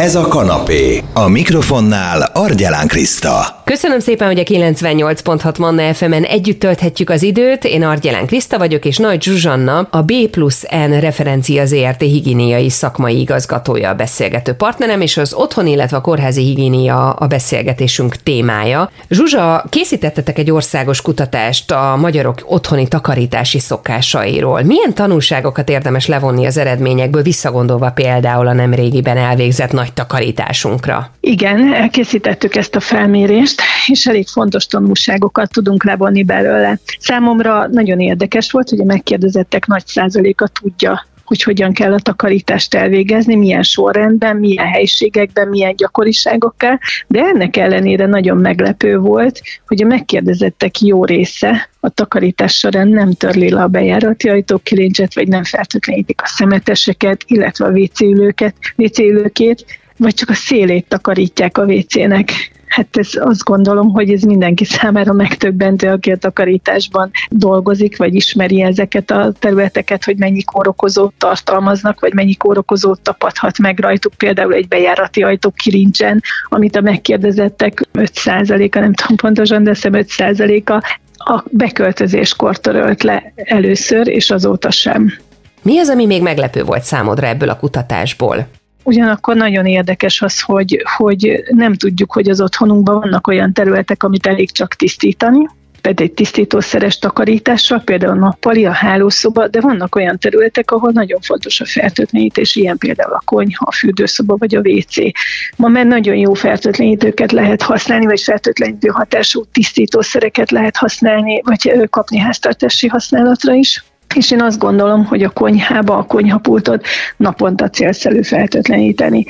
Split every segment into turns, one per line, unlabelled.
Ez a kanapé. A mikrofonnál Argyelán Kriszta.
Köszönöm szépen, hogy a 98.6 Manna FM-en együtt tölthetjük az időt. Én Argyelán Kriszta vagyok, és Nagy Zsuzsanna, a B plusz N referencia ZRT higiéniai szakmai igazgatója a beszélgető partnerem, és az otthon, illetve a kórházi higiénia a beszélgetésünk témája. Zsuzsa, készítettetek egy országos kutatást a magyarok otthoni takarítási szokásairól. Milyen tanulságokat érdemes levonni az eredményekből, visszagondolva például a nemrégiben elvégzett nagy takarításunkra?
Igen, elkészítettük ezt a felmérést, és elég fontos tanulságokat tudunk levonni belőle. Számomra nagyon érdekes volt, hogy a megkérdezettek nagy százaléka tudja, hogy hogyan kell a takarítást elvégezni, milyen sorrendben, milyen helységekben, milyen gyakoriságokkal, de ennek ellenére nagyon meglepő volt, hogy a megkérdezettek jó része a takarítás során nem törli le a bejárati ajtókilincset, vagy nem fertőtlenítik a szemeteseket, illetve a WC ülőket, WC ülőkét, vagy csak a szélét takarítják a WC-nek. Hát ez azt gondolom, hogy ez mindenki számára megtöbbentő, aki a takarításban dolgozik, vagy ismeri ezeket a területeket, hogy mennyi kórokozót tartalmaznak, vagy mennyi kórokozót tapadhat meg rajtuk, például egy bejárati ajtó kilincsen, amit a megkérdezettek 5%-a, nem tudom pontosan, de szem 5%-a a beköltözéskor törölt le először, és azóta sem.
Mi az, ami még meglepő volt számodra ebből a kutatásból?
Ugyanakkor nagyon érdekes az, hogy, hogy nem tudjuk, hogy az otthonunkban vannak olyan területek, amit elég csak tisztítani, például egy tisztítószeres takarítással, például nappali, a hálószoba, de vannak olyan területek, ahol nagyon fontos a fertőtlenítés, ilyen például a konyha, a fürdőszoba vagy a WC. Ma már nagyon jó fertőtlenítőket lehet használni, vagy fertőtlenítő hatású tisztítószereket lehet használni, vagy kapni háztartási használatra is és én azt gondolom, hogy a konyhába, a konyhapultot naponta célszerű feltétleníteni.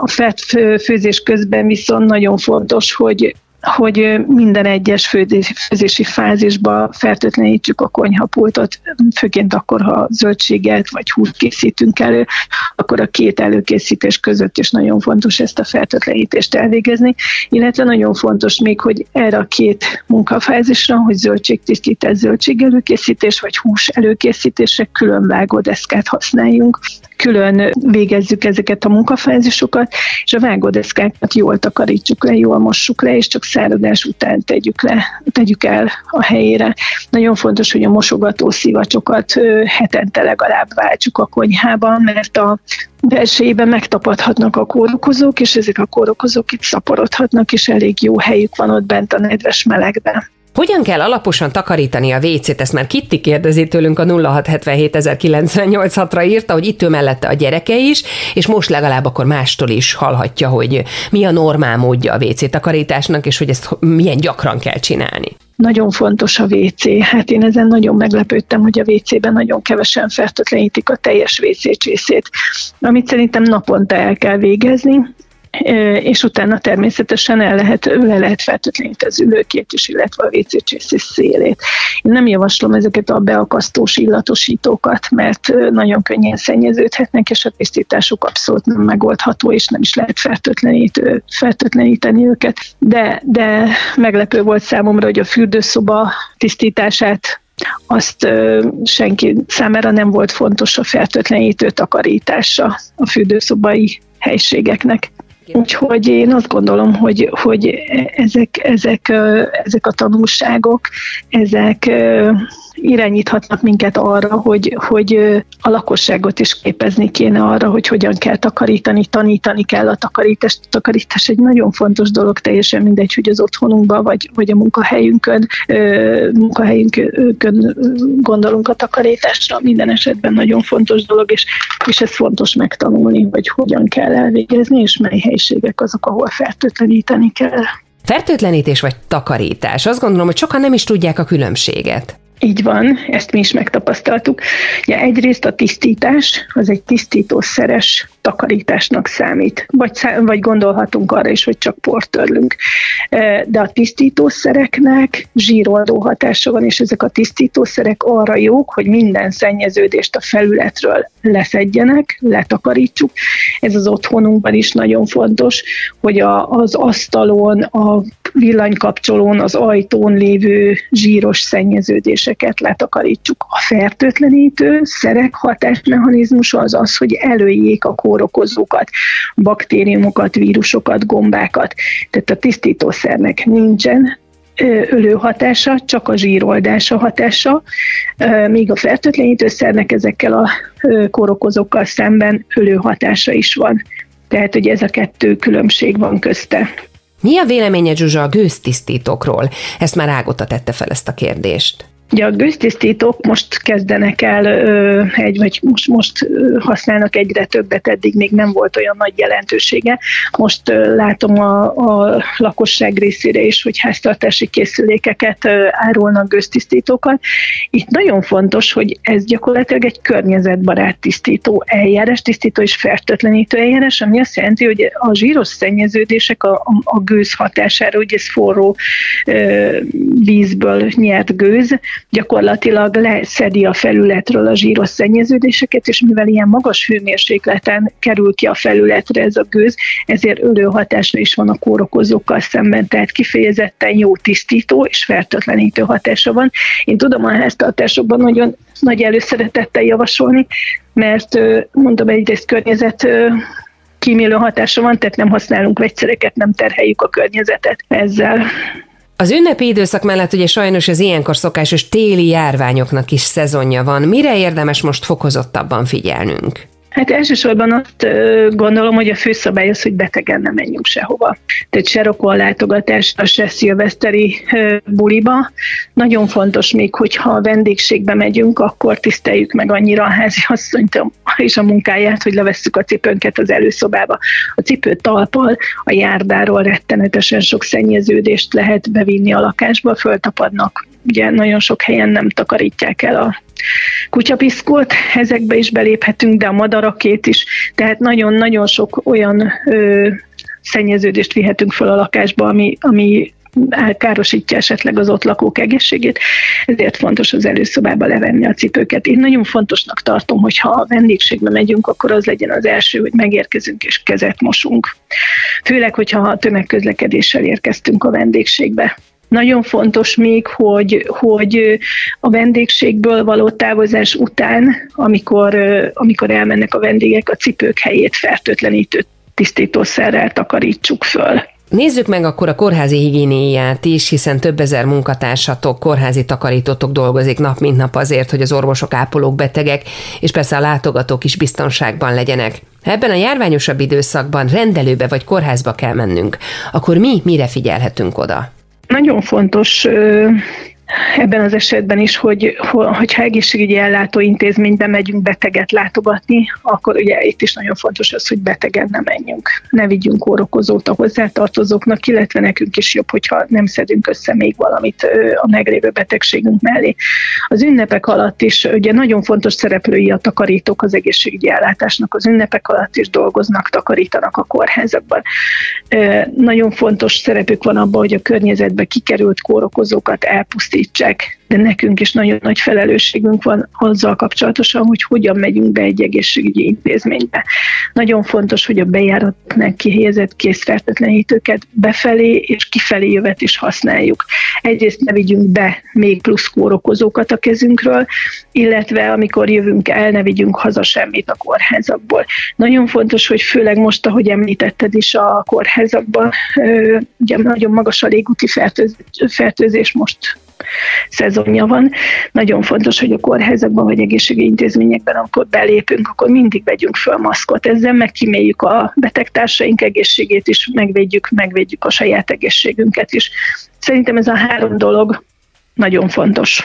A fett főzés közben viszont nagyon fontos, hogy hogy minden egyes főzési fázisba fertőtlenítsük a konyhapultot, főként akkor, ha zöldséget vagy húst készítünk elő, akkor a két előkészítés között is nagyon fontos ezt a fertőtlenítést elvégezni, illetve nagyon fontos még, hogy erre a két munkafázisra, hogy zöldségtisztítás, zöldség előkészítés vagy hús előkészítésre külön vágódeszkát használjunk, külön végezzük ezeket a munkafázisokat, és a vágódeszkákat jól takarítsuk le, jól mossuk le, és csak száradás után tegyük, le, tegyük el a helyére. Nagyon fontos, hogy a mosogató szivacsokat hetente legalább váltsuk a konyhában, mert a belsejében megtapadhatnak a kórokozók, és ezek a kórokozók itt szaporodhatnak, és elég jó helyük van ott bent a nedves melegben.
Hogyan kell alaposan takarítani a WC-t? Ezt már Kitti kérdezi tőlünk a 0677 ra írta, hogy itt ő mellette a gyereke is, és most legalább akkor mástól is hallhatja, hogy mi a normál módja a WC takarításnak, és hogy ezt milyen gyakran kell csinálni.
Nagyon fontos a WC. Hát én ezen nagyon meglepődtem, hogy a WC-ben nagyon kevesen fertőtlenítik a teljes WC csészét, amit szerintem naponta el kell végezni és utána természetesen el lehet, le lehet fertőtleníteni az ülőkét is, illetve a WC szélét. Én nem javaslom ezeket a beakasztós illatosítókat, mert nagyon könnyen szennyeződhetnek, és a tisztításuk abszolút nem megoldható, és nem is lehet fertőtlenítő, fertőtleníteni őket. De, de meglepő volt számomra, hogy a fürdőszoba tisztítását azt senki számára nem volt fontos a fertőtlenítő takarítása a fürdőszobai helységeknek. Úgyhogy én azt gondolom, hogy, hogy ezek, ezek, ezek a tanulságok, ezek irányíthatnak minket arra, hogy, hogy a lakosságot is képezni kéne arra, hogy hogyan kell takarítani, tanítani kell a takarítást. A takarítás egy nagyon fontos dolog, teljesen mindegy, hogy az otthonunkban vagy, vagy a munkahelyünkön, munkahelyünkön gondolunk a takarításra. Minden esetben nagyon fontos dolog, és, és ez fontos megtanulni, hogy hogyan kell elvégezni, és mely helységek azok, ahol fertőtleníteni kell.
Fertőtlenítés vagy takarítás? Azt gondolom, hogy sokan nem is tudják a különbséget.
Így van, ezt mi is megtapasztaltuk. Ja, egyrészt a tisztítás, az egy tisztítószeres takarításnak számít, vagy, vagy gondolhatunk arra is, hogy csak port törlünk. De a tisztítószereknek zsíroldó hatása van, és ezek a tisztítószerek arra jók, hogy minden szennyeződést a felületről leszedjenek, letakarítsuk. Ez az otthonunkban is nagyon fontos, hogy a, az asztalon, a villanykapcsolón, az ajtón lévő zsíros szennyeződéseket letakarítsuk. A fertőtlenítő szerek hatásmechanizmusa az az, hogy előjék a kórokozókat, baktériumokat, vírusokat, gombákat. Tehát a tisztítószernek nincsen ölő hatása, csak a zsíroldása hatása, míg a fertőtlenítőszernek ezekkel a kórokozókkal szemben ölő hatása is van. Tehát, hogy ez a kettő különbség van közte.
Mi a véleménye Zsuzsa a gőztisztítókról? Ezt már Ágota tette fel ezt a kérdést.
Ugye a gőztisztítók most kezdenek el egy, vagy most, most használnak egyre többet, eddig még nem volt olyan nagy jelentősége. Most látom a, a lakosság részére is, hogy háztartási készülékeket árulnak gőztisztítókat. Itt nagyon fontos, hogy ez gyakorlatilag egy környezetbarát tisztító eljárás, tisztító és fertőtlenítő eljárás, ami azt jelenti, hogy a zsíros szennyeződések a, a, a gőz hatására, ugye ez forró vízből nyert gőz, gyakorlatilag leszedi a felületről a zsíros szennyeződéseket, és mivel ilyen magas hőmérsékleten kerül ki a felületre ez a gőz, ezért ölőhatásra is van a kórokozókkal szemben, tehát kifejezetten jó tisztító és fertőtlenítő hatása van. Én tudom a háztartásokban nagyon nagy előszeretettel javasolni, mert mondom egyrészt környezet kímélő hatása van, tehát nem használunk vegyszereket, nem terheljük a környezetet ezzel.
Az ünnepi időszak mellett ugye sajnos az ilyenkor szokásos téli járványoknak is szezonja van. Mire érdemes most fokozottabban figyelnünk?
Hát elsősorban azt gondolom, hogy a főszabály az, hogy betegen nem menjünk sehova. Tehát se rokonlátogatásra, se szilveszteri buliba. Nagyon fontos még, hogyha a vendégségbe megyünk, akkor tiszteljük meg annyira a házi asszonyt és a munkáját, hogy levesszük a cipőnket az előszobába. A cipő talpal, a járdáról rettenetesen sok szennyeződést lehet bevinni a lakásba, föltapadnak ugye nagyon sok helyen nem takarítják el a kutyapiszkolt, ezekbe is beléphetünk, de a madarakét is, tehát nagyon-nagyon sok olyan ö, szennyeződést vihetünk föl a lakásba, ami, ami elkárosítja esetleg az ott lakók egészségét, ezért fontos az előszobába levenni a cipőket. Én nagyon fontosnak tartom, hogy ha a vendégségbe megyünk, akkor az legyen az első, hogy megérkezünk és kezet mosunk. Főleg, hogyha tömegközlekedéssel érkeztünk a vendégségbe. Nagyon fontos még, hogy, hogy a vendégségből való távozás után, amikor, amikor elmennek a vendégek, a cipők helyét fertőtlenítő tisztítószerrel takarítsuk föl.
Nézzük meg akkor a kórházi higiéniát is, hiszen több ezer munkatársatok, kórházi takarítótok dolgozik nap mint nap azért, hogy az orvosok, ápolók, betegek, és persze a látogatók is biztonságban legyenek. Ha ebben a járványosabb időszakban rendelőbe vagy kórházba kell mennünk, akkor mi mire figyelhetünk oda?
Nagyon fontos ebben az esetben is, hogy hogyha egészségügyi ellátó intézménybe megyünk beteget látogatni, akkor ugye itt is nagyon fontos az, hogy betegen nem menjünk. Ne vigyünk kórokozót a hozzátartozóknak, illetve nekünk is jobb, hogyha nem szedünk össze még valamit a meglévő betegségünk mellé. Az ünnepek alatt is ugye nagyon fontos szereplői a takarítók az egészségügyi ellátásnak. Az ünnepek alatt is dolgoznak, takarítanak a kórházakban. Nagyon fontos szerepük van abban, hogy a környezetbe kikerült kórokozókat elpusztítsák, segítsek, de nekünk is nagyon nagy felelősségünk van azzal kapcsolatosan, hogy hogyan megyünk be egy egészségügyi intézménybe. Nagyon fontos, hogy a bejáratnál kihelyezett készfertetlenítőket befelé és kifelé jövet is használjuk. Egyrészt ne vigyünk be még plusz kórokozókat a kezünkről, illetve amikor jövünk el, ne vigyünk haza semmit a kórházakból. Nagyon fontos, hogy főleg most, ahogy említetted is a kórházakban, ugye nagyon magas a légúti fertőzés most szezonja van. Nagyon fontos, hogy a kórházakban vagy egészségügyi intézményekben, amikor belépünk, akkor mindig vegyünk föl maszkot. Ezzel megkíméljük a betegtársaink egészségét is, megvédjük, megvédjük a saját egészségünket is. Szerintem ez a három dolog nagyon fontos.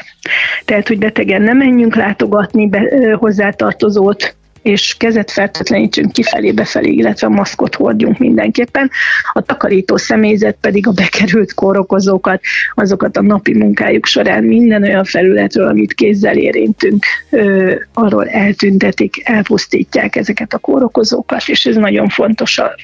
Tehát, hogy betegen nem menjünk látogatni be, hozzátartozót, és kezet fertőtlenítsünk kifelé, befelé, illetve a maszkot hordjunk mindenképpen. A takarító személyzet pedig a bekerült kórokozókat, azokat a napi munkájuk során minden olyan felületről, amit kézzel érintünk, arról eltüntetik, elpusztítják ezeket a kórokozókat, és ez nagyon fontos a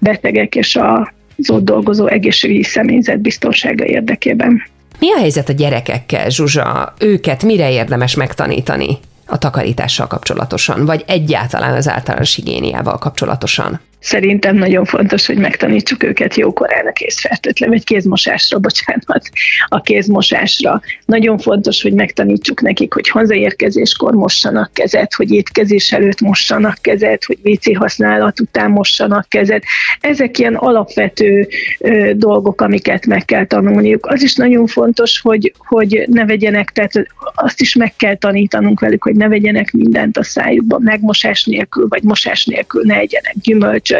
betegek és az ott dolgozó egészségügyi személyzet biztonsága érdekében.
Mi a helyzet a gyerekekkel, Zsuzsa? Őket mire érdemes megtanítani? A takarítással kapcsolatosan, vagy egyáltalán az általános higiéniával kapcsolatosan?
Szerintem nagyon fontos, hogy megtanítsuk őket jókorán a kézfertőtlen, vagy kézmosásra, bocsánat, a kézmosásra. Nagyon fontos, hogy megtanítsuk nekik, hogy hazaérkezéskor mossanak kezet, hogy étkezés előtt mossanak kezet, hogy WC használat után mossanak kezet. Ezek ilyen alapvető ö, dolgok, amiket meg kell tanulniuk. Az is nagyon fontos, hogy, hogy ne vegyenek, tehát azt is meg kell tanítanunk velük, hogy ne vegyenek mindent a szájukba, megmosás nélkül, vagy mosás nélkül ne egyenek gyümölcsöt,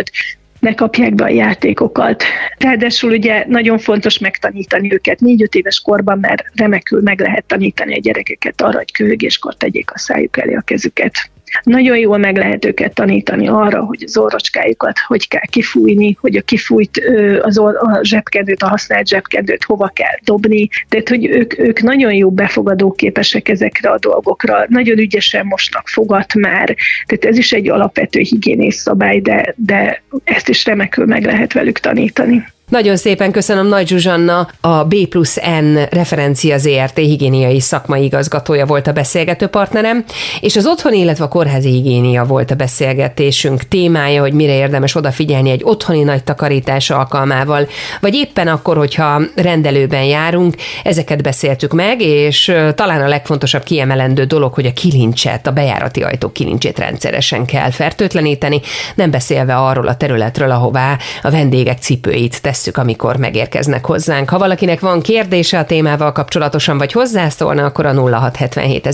ne kapják be a játékokat. Ráadásul ugye nagyon fontos megtanítani őket. Négy-öt éves korban már remekül meg lehet tanítani a gyerekeket arra, hogy köhögéskor tegyék a szájuk elé a kezüket. Nagyon jól meg lehet őket tanítani arra, hogy az orrocskájukat hogy kell kifújni, hogy a kifújt az or- a zsebkendőt, a használt zsebkendőt hova kell dobni. Tehát, hogy ők, ők nagyon jó befogadó képesek ezekre a dolgokra, nagyon ügyesen mosnak fogat már, tehát ez is egy alapvető higiénész szabály, de, de ezt is remekül meg lehet velük tanítani.
Nagyon szépen köszönöm Nagy Zsuzsanna, a B plusz N referencia ZRT higiéniai szakmai igazgatója volt a beszélgető partnerem, és az otthoni, illetve a kórházi higiénia volt a beszélgetésünk témája, hogy mire érdemes odafigyelni egy otthoni nagy takarítás alkalmával, vagy éppen akkor, hogyha rendelőben járunk, ezeket beszéltük meg, és talán a legfontosabb kiemelendő dolog, hogy a kilincset, a bejárati ajtó kilincsét rendszeresen kell fertőtleníteni, nem beszélve arról a területről, ahová a vendégek cipőit tesz tesszük, amikor megérkeznek hozzánk. Ha valakinek van kérdése a témával kapcsolatosan, vagy hozzászólna, akkor a 0677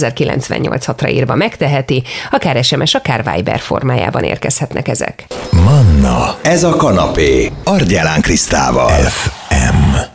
ra írva megteheti, akár SMS, akár Viber formájában érkezhetnek ezek.
Manna, ez a kanapé, Argyelán Krisztával. FM.